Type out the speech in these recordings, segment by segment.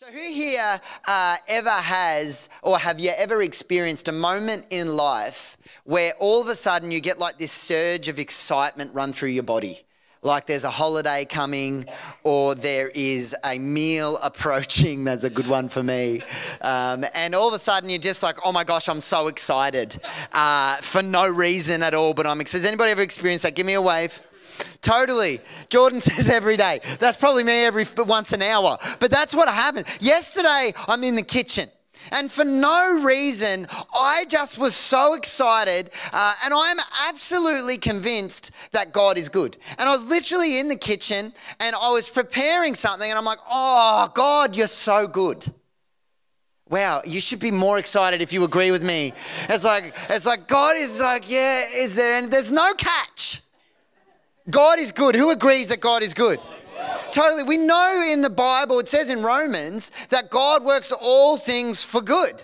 So, who here uh, ever has, or have you ever experienced a moment in life where all of a sudden you get like this surge of excitement run through your body? Like there's a holiday coming, or there is a meal approaching. That's a good one for me. Um, and all of a sudden you're just like, oh my gosh, I'm so excited uh, for no reason at all, but I'm. Has anybody ever experienced that? Give me a wave. Totally. Jordan says every day. That's probably me every once an hour. But that's what happened. Yesterday, I'm in the kitchen. And for no reason, I just was so excited. Uh, and I'm absolutely convinced that God is good. And I was literally in the kitchen and I was preparing something. And I'm like, oh, God, you're so good. Wow, you should be more excited if you agree with me. It's like, it's like God is like, yeah, is there? And there's no catch. God is good. Who agrees that God is good? Totally. We know in the Bible, it says in Romans, that God works all things for good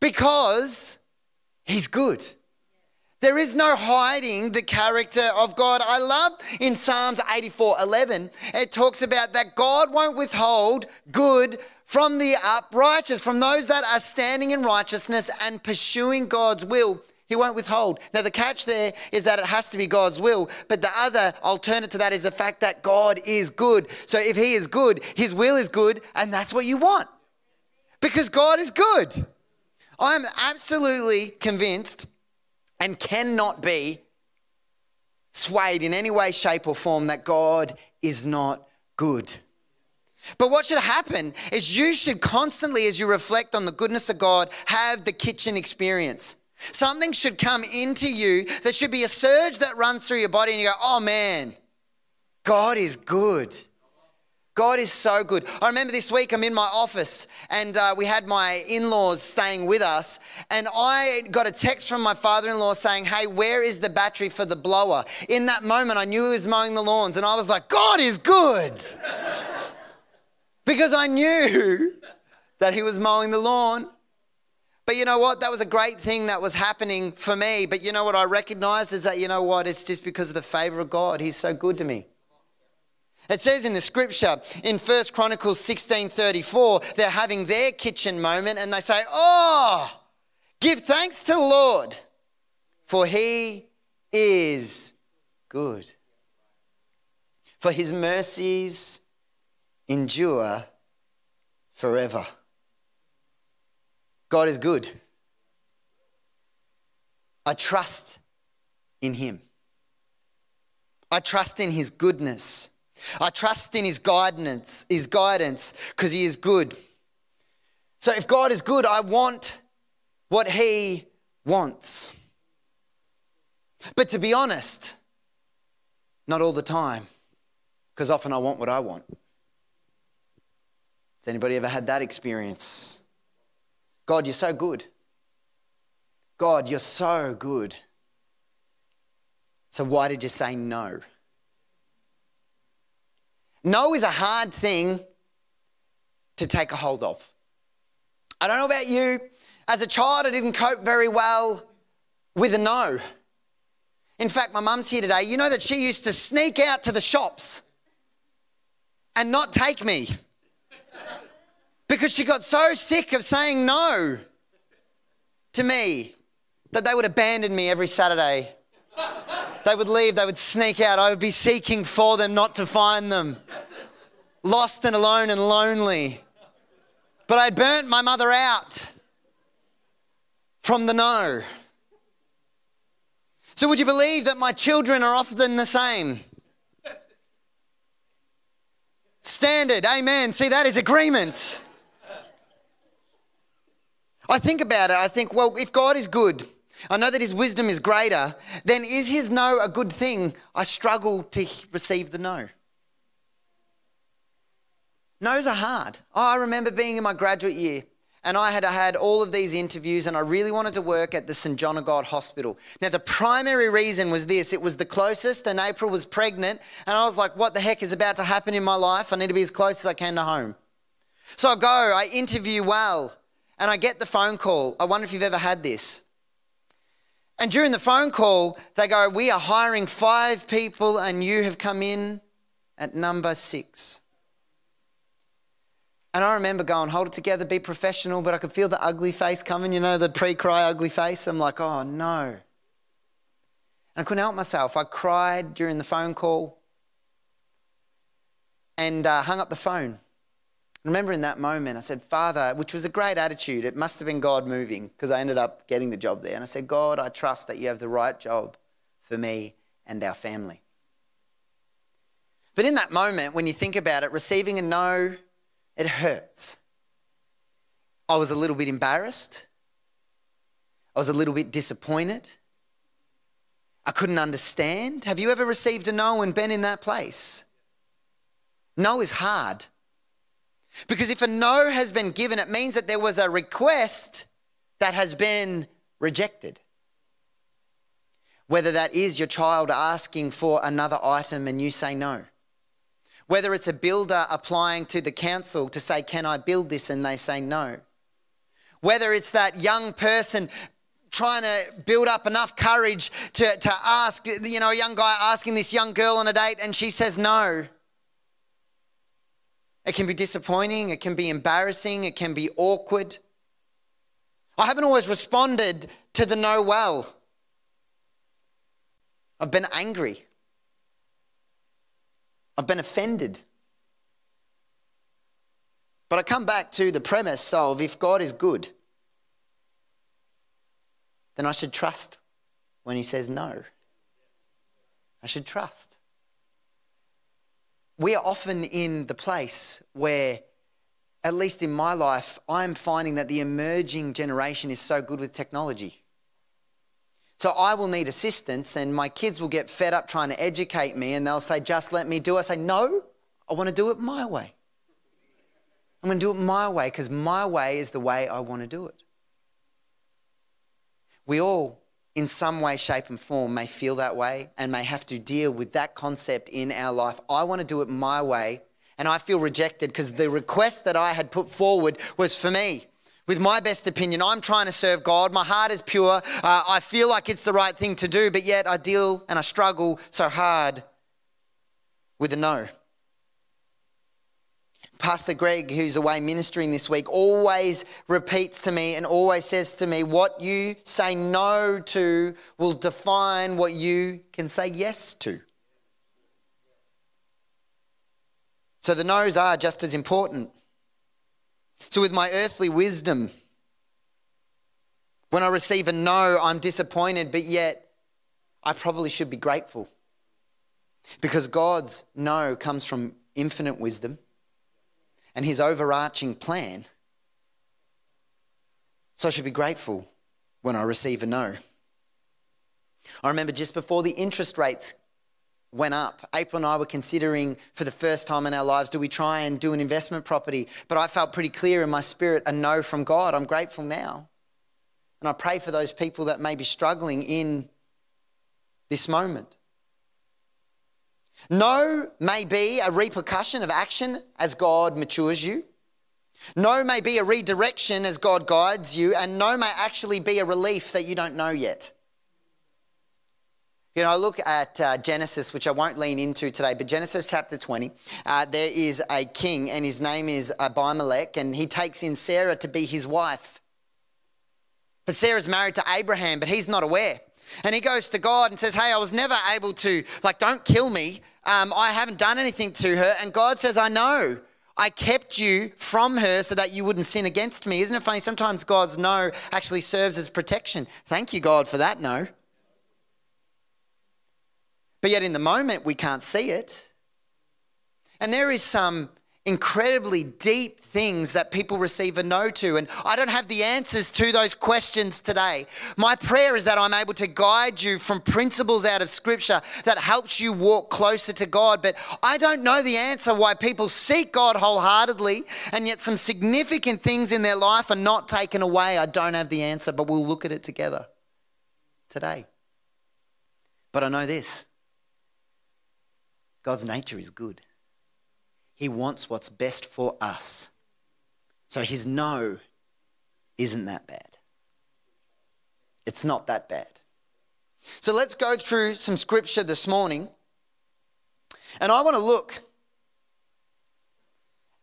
because He's good. There is no hiding the character of God. I love in Psalms 84 11, it talks about that God won't withhold good from the uprighteous, from those that are standing in righteousness and pursuing God's will. He won't withhold. Now, the catch there is that it has to be God's will, but the other alternate to that is the fact that God is good. So, if He is good, His will is good, and that's what you want because God is good. I'm absolutely convinced and cannot be swayed in any way, shape, or form that God is not good. But what should happen is you should constantly, as you reflect on the goodness of God, have the kitchen experience. Something should come into you. There should be a surge that runs through your body, and you go, oh man, God is good. God is so good. I remember this week I'm in my office and uh, we had my in laws staying with us. And I got a text from my father in law saying, Hey, where is the battery for the blower? In that moment, I knew he was mowing the lawns and I was like, God is good. because I knew that he was mowing the lawn. But you know what? That was a great thing that was happening for me. But you know what I recognized is that, you know what? It's just because of the favor of God. He's so good to me. It says in the scripture in First Chronicles 16:34, they're having their kitchen moment and they say, "Oh, give thanks to the Lord, for he is good. For his mercies endure forever." God is good. I trust in him. I trust in his goodness. I trust in his guidance, his guidance, because he is good. So if God is good, I want what he wants. But to be honest, not all the time, because often I want what I want. Has anybody ever had that experience? God, you're so good. God, you're so good. So why did you say no? No is a hard thing to take a hold of. I don't know about you. As a child, I didn't cope very well with a no. In fact, my mum's here today. You know that she used to sneak out to the shops and not take me because she got so sick of saying no to me that they would abandon me every Saturday they would leave, they would sneak out. I would be seeking for them, not to find them. Lost and alone and lonely. But I burnt my mother out from the no. So, would you believe that my children are often the same? Standard, amen. See, that is agreement. I think about it, I think, well, if God is good, I know that his wisdom is greater, then is his no a good thing? I struggle to receive the no. No's are hard. Oh, I remember being in my graduate year and I had had all of these interviews and I really wanted to work at the St. John of God Hospital. Now, the primary reason was this it was the closest, and April was pregnant, and I was like, what the heck is about to happen in my life? I need to be as close as I can to home. So I go, I interview well, and I get the phone call. I wonder if you've ever had this. And during the phone call, they go, We are hiring five people, and you have come in at number six. And I remember going, hold it together, be professional, but I could feel the ugly face coming, you know, the pre cry ugly face. I'm like, oh no. And I couldn't help myself. I cried during the phone call and uh, hung up the phone. Remember in that moment, I said, Father, which was a great attitude. It must have been God moving because I ended up getting the job there. And I said, God, I trust that you have the right job for me and our family. But in that moment, when you think about it, receiving a no, it hurts. I was a little bit embarrassed. I was a little bit disappointed. I couldn't understand. Have you ever received a no and been in that place? No is hard. Because if a no has been given, it means that there was a request that has been rejected. Whether that is your child asking for another item and you say no. Whether it's a builder applying to the council to say, Can I build this? and they say no. Whether it's that young person trying to build up enough courage to, to ask, you know, a young guy asking this young girl on a date and she says no. It can be disappointing, it can be embarrassing, it can be awkward. I haven't always responded to the no well. I've been angry. I've been offended. But I come back to the premise of if God is good, then I should trust when He says no. I should trust we are often in the place where, at least in my life, I'm finding that the emerging generation is so good with technology. So I will need assistance, and my kids will get fed up trying to educate me, and they'll say, Just let me do it. I say, No, I want to do it my way. I'm going to do it my way because my way is the way I want to do it. We all in some way, shape, and form may feel that way and may have to deal with that concept in our life. I want to do it my way, and I feel rejected because the request that I had put forward was for me. With my best opinion, I'm trying to serve God. My heart is pure. Uh, I feel like it's the right thing to do, but yet I deal and I struggle so hard with a no. Pastor Greg, who's away ministering this week, always repeats to me and always says to me, What you say no to will define what you can say yes to. So the no's are just as important. So, with my earthly wisdom, when I receive a no, I'm disappointed, but yet I probably should be grateful. Because God's no comes from infinite wisdom and his overarching plan. So I should be grateful when I receive a no. I remember just before the interest rates went up, April and I were considering for the first time in our lives do we try and do an investment property? But I felt pretty clear in my spirit a no from God. I'm grateful now. And I pray for those people that may be struggling in this moment. No may be a repercussion of action as God matures you. No may be a redirection as God guides you. And no may actually be a relief that you don't know yet. You know, I look at uh, Genesis, which I won't lean into today, but Genesis chapter 20, uh, there is a king, and his name is Abimelech, and he takes in Sarah to be his wife. But Sarah's married to Abraham, but he's not aware. And he goes to God and says, Hey, I was never able to, like, don't kill me. Um, I haven't done anything to her. And God says, I know. I kept you from her so that you wouldn't sin against me. Isn't it funny? Sometimes God's no actually serves as protection. Thank you, God, for that no. But yet in the moment, we can't see it. And there is some incredibly deep things that people receive a no to. And I don't have the answers to those questions today. My prayer is that I'm able to guide you from principles out of Scripture that helps you walk closer to God. But I don't know the answer why people seek God wholeheartedly and yet some significant things in their life are not taken away. I don't have the answer, but we'll look at it together today. But I know this God's nature is good. He wants what's best for us. So his no isn't that bad. It's not that bad. So let's go through some scripture this morning. And I want to look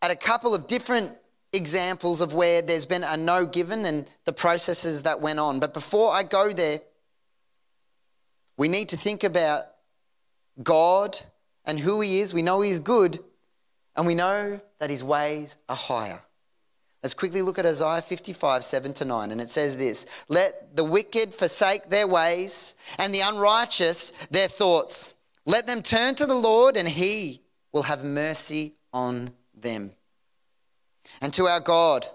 at a couple of different examples of where there's been a no given and the processes that went on. But before I go there, we need to think about God and who He is. We know He's good, and we know that His ways are higher. Let's quickly look at Isaiah 55, 7 to 9. And it says this Let the wicked forsake their ways, and the unrighteous their thoughts. Let them turn to the Lord, and He will have mercy on them. And to our God,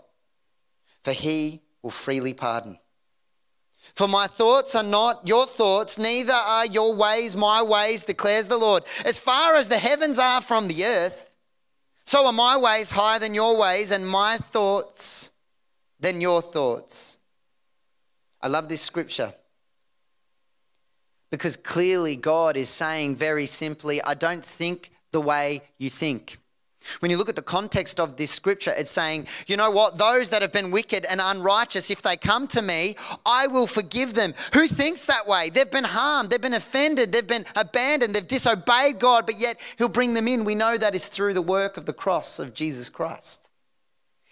for He will freely pardon. For my thoughts are not your thoughts, neither are your ways my ways, declares the Lord. As far as the heavens are from the earth, so are my ways higher than your ways, and my thoughts than your thoughts. I love this scripture because clearly God is saying very simply, I don't think the way you think. When you look at the context of this scripture, it's saying, you know what? Those that have been wicked and unrighteous, if they come to me, I will forgive them. Who thinks that way? They've been harmed, they've been offended, they've been abandoned, they've disobeyed God, but yet He'll bring them in. We know that is through the work of the cross of Jesus Christ.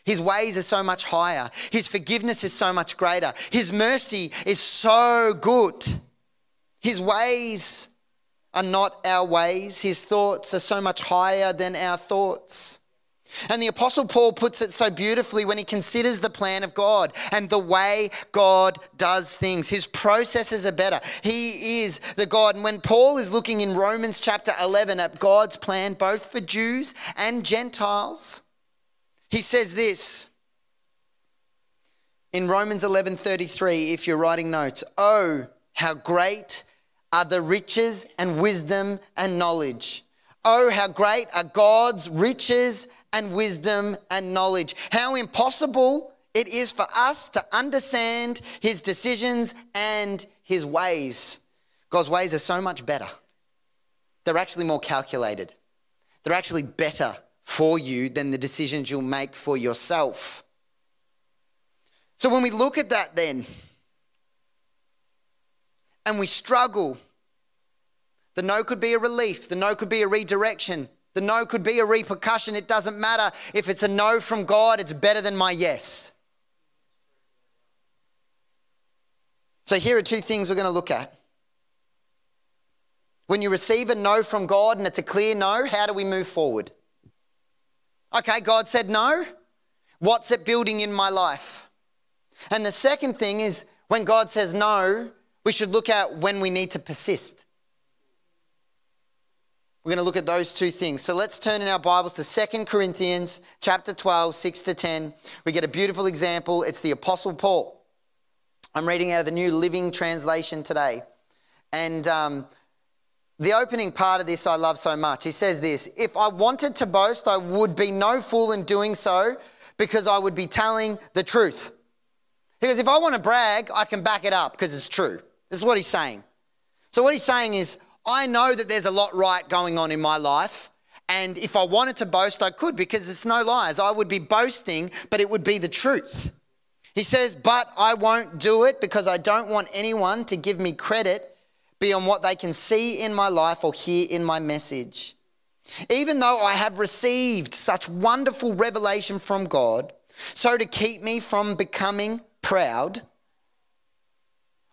His ways are so much higher, His forgiveness is so much greater, His mercy is so good. His ways are not our ways. His thoughts are so much higher than our thoughts. And the Apostle Paul puts it so beautifully when he considers the plan of God and the way God does things. His processes are better. He is the God. And when Paul is looking in Romans chapter 11 at God's plan, both for Jews and Gentiles, he says this in Romans 11:33 if you're writing notes, "Oh, how great are the riches and wisdom and knowledge. Oh, how great are God's riches and wisdom and knowledge. How impossible it is for us to understand his decisions and his ways. God's ways are so much better. They're actually more calculated. They're actually better for you than the decisions you'll make for yourself. So when we look at that, then, and we struggle, the no could be a relief, the no could be a redirection, the no could be a repercussion. It doesn't matter if it's a no from God, it's better than my yes. So here are two things we're going to look at. When you receive a no from God and it's a clear no, how do we move forward? Okay, God said no. What's it building in my life? And the second thing is when God says no, we should look at when we need to persist. We're going to look at those two things. So let's turn in our Bibles to Second Corinthians chapter 12, 6 to 10. We get a beautiful example. It's the Apostle Paul. I'm reading out of the New Living Translation today. And um, the opening part of this I love so much. He says this If I wanted to boast, I would be no fool in doing so because I would be telling the truth. Because if I want to brag, I can back it up because it's true. This is what he's saying. So, what he's saying is, I know that there's a lot right going on in my life. And if I wanted to boast, I could because it's no lies. I would be boasting, but it would be the truth. He says, But I won't do it because I don't want anyone to give me credit beyond what they can see in my life or hear in my message. Even though I have received such wonderful revelation from God, so to keep me from becoming proud,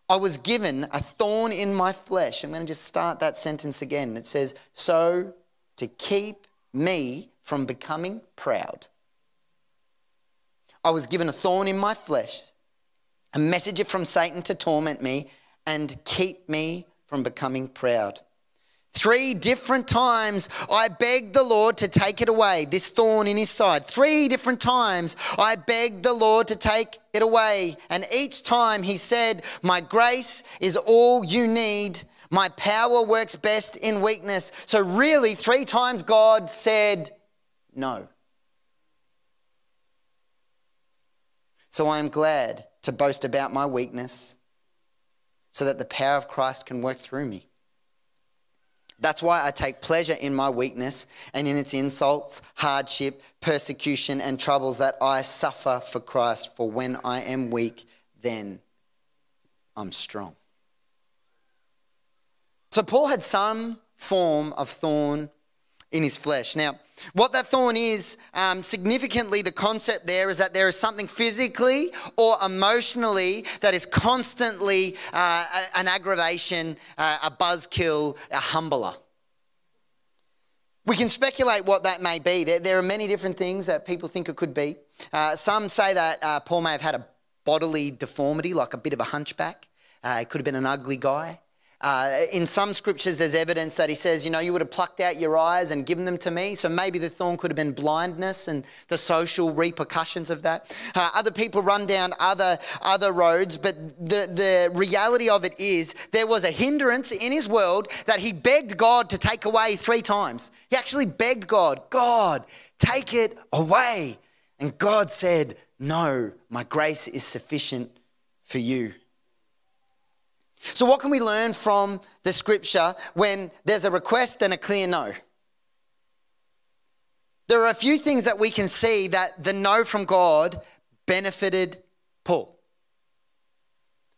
I was given a thorn in my flesh. I'm going to just start that sentence again. It says, So to keep me from becoming proud. I was given a thorn in my flesh, a messenger from Satan to torment me and keep me from becoming proud. Three different times I begged the Lord to take it away, this thorn in his side. Three different times I begged the Lord to take it away. And each time he said, My grace is all you need. My power works best in weakness. So, really, three times God said no. So, I am glad to boast about my weakness so that the power of Christ can work through me. That's why I take pleasure in my weakness and in its insults, hardship, persecution, and troubles that I suffer for Christ. For when I am weak, then I'm strong. So Paul had some form of thorn in his flesh. Now, What that thorn is, um, significantly, the concept there is that there is something physically or emotionally that is constantly uh, an aggravation, uh, a buzzkill, a humbler. We can speculate what that may be. There, there, are many different things that people think it could be. Uh, some say that uh, Paul may have had a bodily deformity, like a bit of a hunchback. Uh, he could have been an ugly guy. Uh, in some scriptures, there's evidence that he says, you know, you would have plucked out your eyes and given them to me. So maybe the thorn could have been blindness and the social repercussions of that. Uh, other people run down other, other roads, but the, the reality of it is there was a hindrance in his world that he begged God to take away three times. He actually begged God, God, take it away. And God said, No, my grace is sufficient for you. So, what can we learn from the scripture when there's a request and a clear no? There are a few things that we can see that the no from God benefited Paul.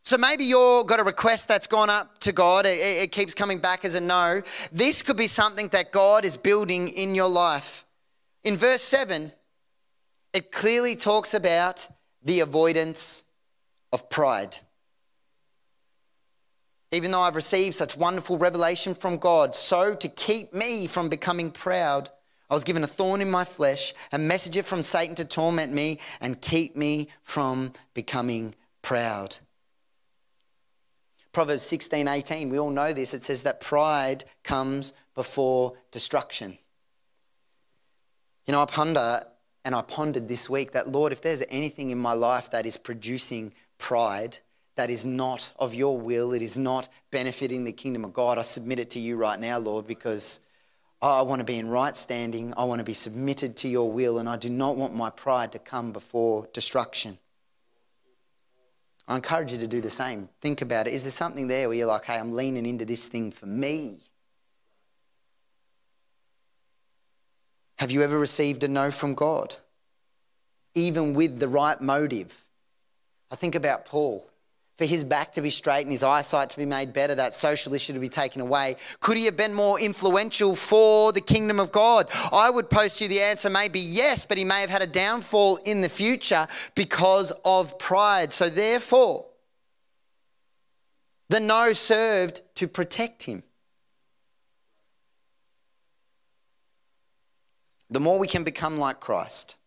So maybe you've got a request that's gone up to God, it, it, keeps coming back as a no. This could be something that God is building in your life. In verse 7, it clearly talks about the avoidance of pride. Even though I've received such wonderful revelation from God, so to keep me from becoming proud, I was given a thorn in my flesh, a messenger from Satan to torment me and keep me from becoming proud. Proverbs 16 18, we all know this. It says that pride comes before destruction. You know, I ponder and I pondered this week that, Lord, if there's anything in my life that is producing pride, that is not of your will, it is not benefiting the kingdom of God, I submit it to you right now, Lord, because I want to be in right standing. I want to be submitted to your will, and I do not want my pride to come before destruction. I encourage you to do the same. Think about it. Is there something there where you're like, hey, I'm leaning into this thing for me? Have you ever received a no from God? Even with the right motive? I think about Paul for his back to be straight and his eyesight to be made better, that social issue to be taken away? Could he have been more influential for the kingdom of God? I would post you the answer may be yes, but he may have had a downfall in the future because of pride. So, therefore, the no served to protect him. The more we can become like Christ,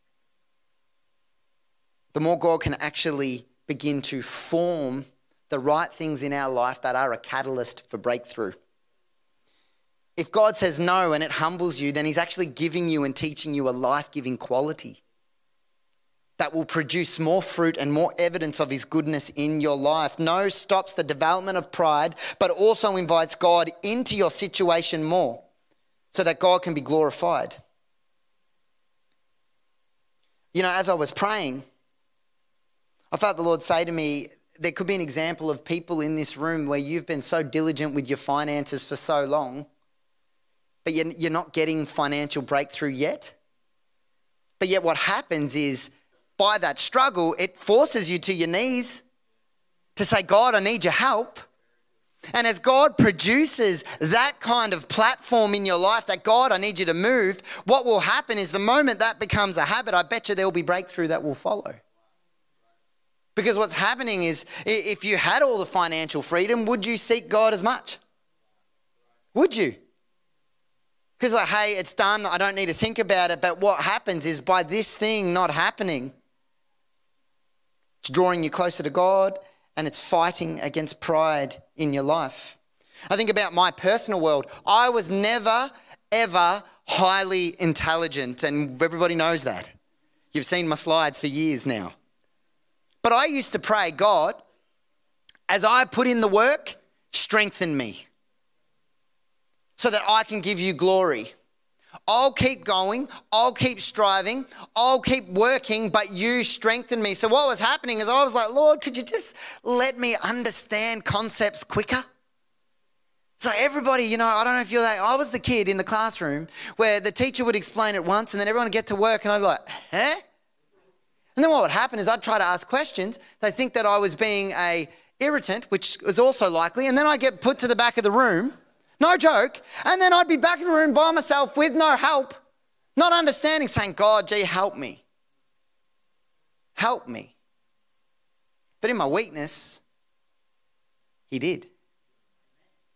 the more God can actually begin to form the right things in our life that are a catalyst for breakthrough. If God says no and it humbles you, then He's actually giving you and teaching you a life giving quality that will produce more fruit and more evidence of His goodness in your life. No stops the development of pride, but also invites God into your situation more so that God can be glorified. You know, as I was praying, I felt the Lord say to me, there could be an example of people in this room where you've been so diligent with your finances for so long, but you're not getting financial breakthrough yet. But yet, what happens is by that struggle, it forces you to your knees to say, God, I need your help. And as God produces that kind of platform in your life, that God, I need you to move, what will happen is the moment that becomes a habit, I bet you there will be breakthrough that will follow. Because what's happening is if you had all the financial freedom, would you seek God as much? Would you? Because, like, hey, it's done, I don't need to think about it. But what happens is by this thing not happening, it's drawing you closer to God and it's fighting against pride in your life. I think about my personal world. I was never, ever highly intelligent, and everybody knows that. You've seen my slides for years now. But I used to pray, God, as I put in the work, strengthen me so that I can give you glory. I'll keep going, I'll keep striving, I'll keep working, but you strengthen me. So, what was happening is I was like, Lord, could you just let me understand concepts quicker? So, everybody, you know, I don't know if you're like, I was the kid in the classroom where the teacher would explain it once and then everyone would get to work and I'd be like, huh? And then what would happen is I'd try to ask questions. They'd think that I was being a irritant, which was also likely, and then I'd get put to the back of the room. No joke. And then I'd be back in the room by myself with no help. Not understanding, saying, God, gee, help me. Help me. But in my weakness, He did.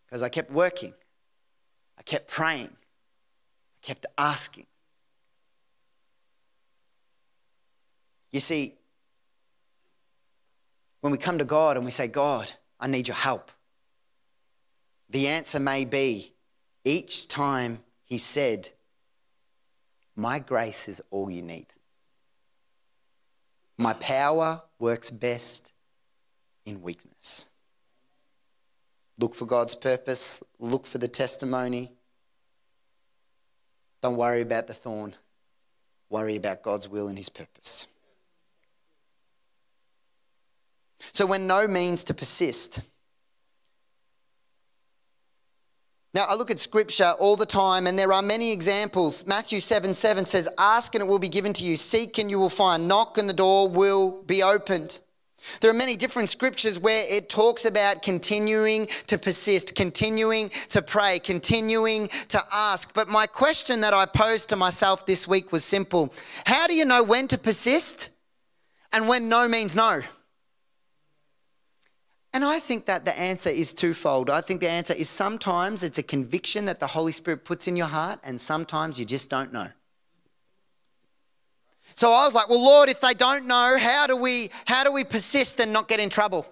Because I kept working, I kept praying, I kept asking. You see, when we come to God and we say, God, I need your help, the answer may be each time He said, My grace is all you need. My power works best in weakness. Look for God's purpose, look for the testimony. Don't worry about the thorn, worry about God's will and His purpose. So, when no means to persist, Now, I look at scripture all the time, and there are many examples. Matthew 7 7 says, Ask and it will be given to you, seek and you will find, knock and the door will be opened. There are many different scriptures where it talks about continuing to persist, continuing to pray, continuing to ask. But my question that I posed to myself this week was simple How do you know when to persist and when no means no? And I think that the answer is twofold. I think the answer is sometimes it's a conviction that the Holy Spirit puts in your heart, and sometimes you just don't know. So I was like, well, Lord, if they don't know, how do we how do we persist and not get in trouble?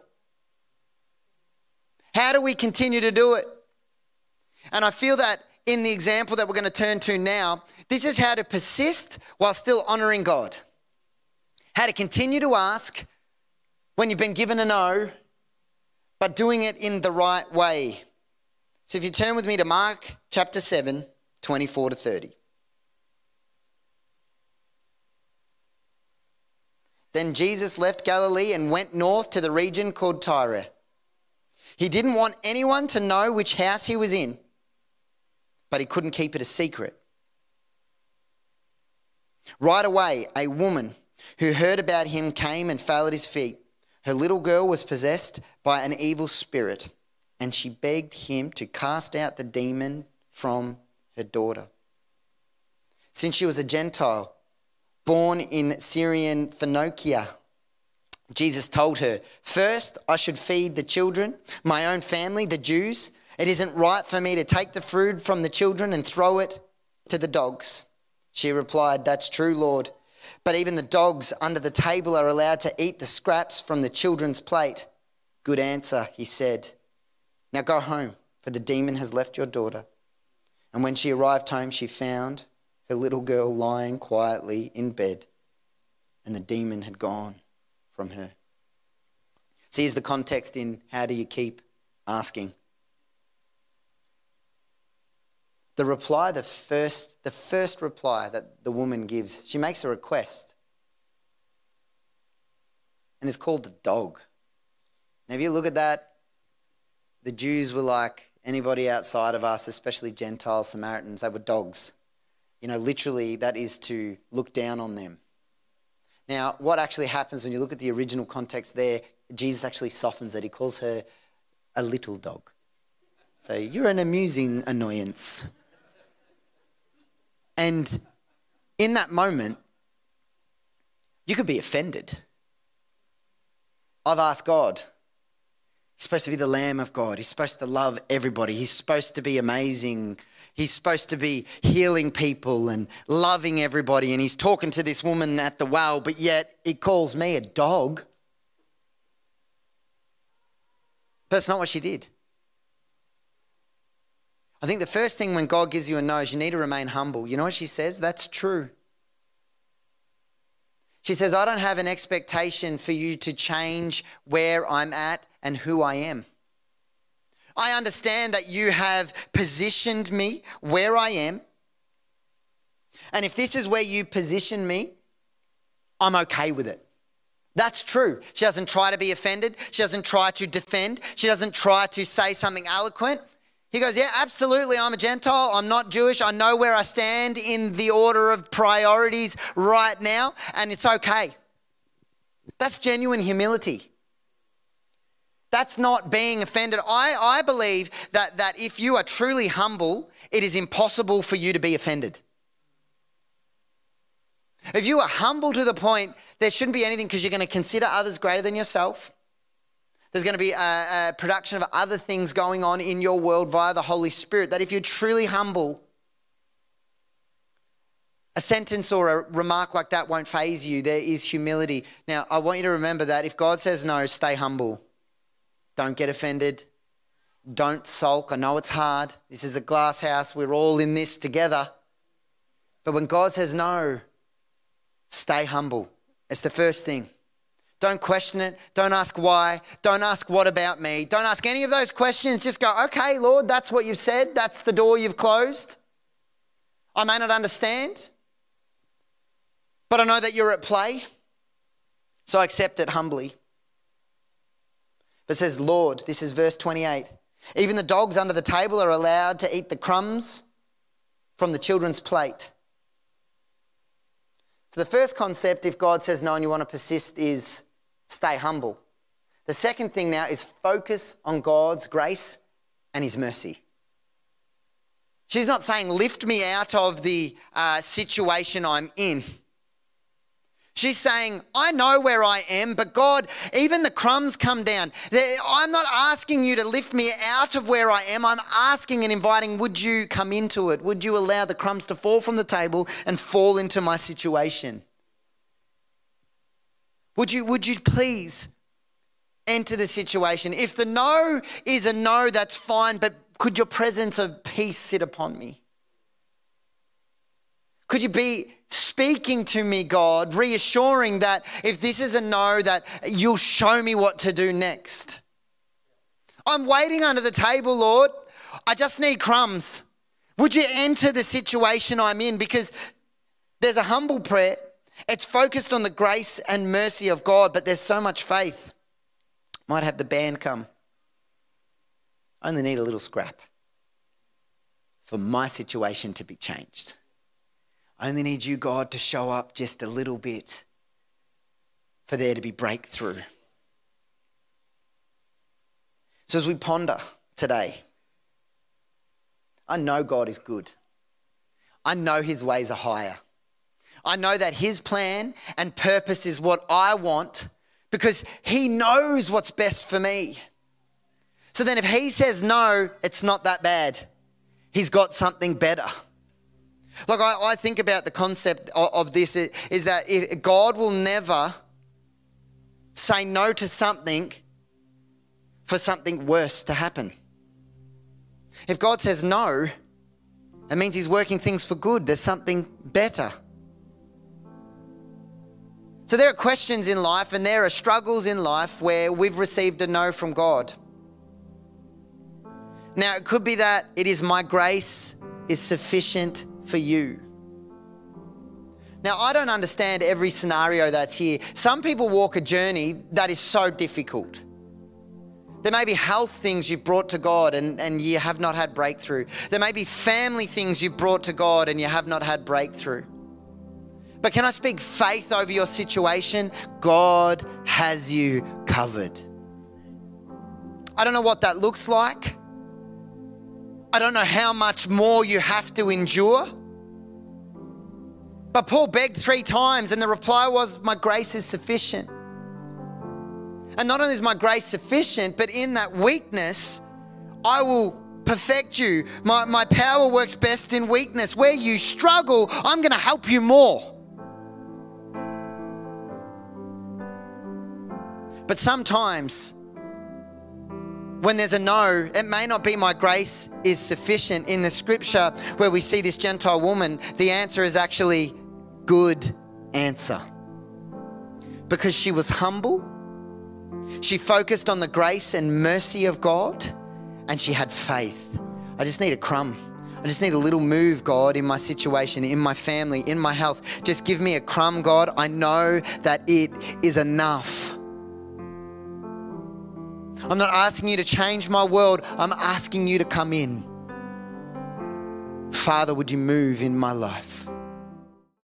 How do we continue to do it? And I feel that in the example that we're going to turn to now, this is how to persist while still honoring God. How to continue to ask when you've been given a no but doing it in the right way. So if you turn with me to Mark chapter 7, 24 to 30. Then Jesus left Galilee and went north to the region called Tyre. He didn't want anyone to know which house he was in, but he couldn't keep it a secret. Right away, a woman who heard about him came and fell at his feet. Her little girl was possessed by an evil spirit, and she begged him to cast out the demon from her daughter. Since she was a Gentile, born in Syrian Phoenicia, Jesus told her, First, I should feed the children, my own family, the Jews. It isn't right for me to take the food from the children and throw it to the dogs. She replied, That's true, Lord. But even the dogs under the table are allowed to eat the scraps from the children's plate. Good answer, he said. Now go home, for the demon has left your daughter. And when she arrived home, she found her little girl lying quietly in bed, and the demon had gone from her. See, here's the context in how do you keep asking? The reply, the first, the first reply that the woman gives, she makes a request. And it's called the dog. Now, if you look at that, the Jews were like anybody outside of us, especially Gentiles, Samaritans, they were dogs. You know, literally, that is to look down on them. Now, what actually happens when you look at the original context there, Jesus actually softens it. He calls her a little dog. So you're an amusing annoyance. And in that moment, you could be offended. I've asked God. He's supposed to be the Lamb of God. He's supposed to love everybody. He's supposed to be amazing. He's supposed to be healing people and loving everybody. And he's talking to this woman at the well, but yet he calls me a dog. But that's not what she did. I think the first thing when God gives you a no is you need to remain humble. You know what she says? That's true. She says, I don't have an expectation for you to change where I'm at and who I am. I understand that you have positioned me where I am. And if this is where you position me, I'm okay with it. That's true. She doesn't try to be offended. She doesn't try to defend. She doesn't try to say something eloquent. He goes, Yeah, absolutely. I'm a Gentile. I'm not Jewish. I know where I stand in the order of priorities right now, and it's okay. That's genuine humility. That's not being offended. I, I believe that, that if you are truly humble, it is impossible for you to be offended. If you are humble to the point, there shouldn't be anything because you're going to consider others greater than yourself. There's going to be a, a, production of other things going on in your world via the Holy Spirit. That if you're truly humble, a sentence or a remark like that won't phase you. There is humility. Now, I want you to remember that if God says no, stay humble. Don't get offended. Don't sulk. I know it's hard. This is a glass house. We're all in this together. But when God says no, stay humble. It's the first thing. Don't question it. Don't ask why. Don't ask what about me. Don't ask any of those questions. Just go, okay, Lord, that's what you've said. That's the door you've closed. I may not understand, but I know that you're at play. So I accept it humbly. But it says, Lord, this is verse 28. Even the dogs under the table are allowed to eat the crumbs from the children's plate. So the first concept, if God says no and you want to persist, is stay humble. The second thing now is focus on God's grace and His mercy. She's not saying, lift me out of the uh, situation I'm in. She's saying, I know where I am, but God, even the crumbs come down. I'm not asking you to lift me out of where I am. I'm asking and inviting, would you come into it? Would you allow the crumbs to fall from the table and fall into my situation? Would you, would you please enter the situation? If the no is a no, that's fine, but could your presence of peace sit upon me? Could you be speaking to me, God, reassuring that if this is a no, that you'll show me what to do next? I'm waiting under the table, Lord. I just need crumbs. Would you enter the situation I'm in? Because there's a humble prayer. It's focused on the grace and mercy of God, but there's so much faith. Might have the band come. I only need a little scrap for my situation to be changed. I only need you, God, to show up just a little bit for there to be breakthrough. So, as we ponder today, I know God is good. I know his ways are higher. I know that his plan and purpose is what I want because he knows what's best for me. So then, if he says no, it's not that bad. He's got something better. Like, I, I think about the concept of, of this is that God will never say no to something for something worse to happen. If God says no, it means He's working things for good. There's something better. So there are questions in life and there are struggles in life where we've received a no from God. Now, it could be that it is my grace is sufficient for you. Now, I don't understand every scenario that's here. Some people walk a journey that is so difficult. There may be health things you've brought to God and, and you have not had breakthrough. There may be family things you've brought to God and you have not had breakthrough. But can I speak faith over your situation? God has you covered. I don't know what that looks like. I don't know how much more you have to endure. But Paul begged three times, and the reply was, My grace is sufficient. And not only is my grace sufficient, but in that weakness, I will perfect you. My, my power works best in weakness. Where you struggle, I'm going to help you more. But sometimes when there's a no, it may not be my grace is sufficient. In the scripture where we see this Gentile woman, the answer is actually good answer. Because she was humble, she focused on the grace and mercy of God, and she had faith. I just need a crumb. I just need a little move, God, in my situation, in my family, in my health. Just give me a crumb, God. I know that it is enough. I'm not asking you to change my world, I'm asking you to come in. Father, would you move in my life?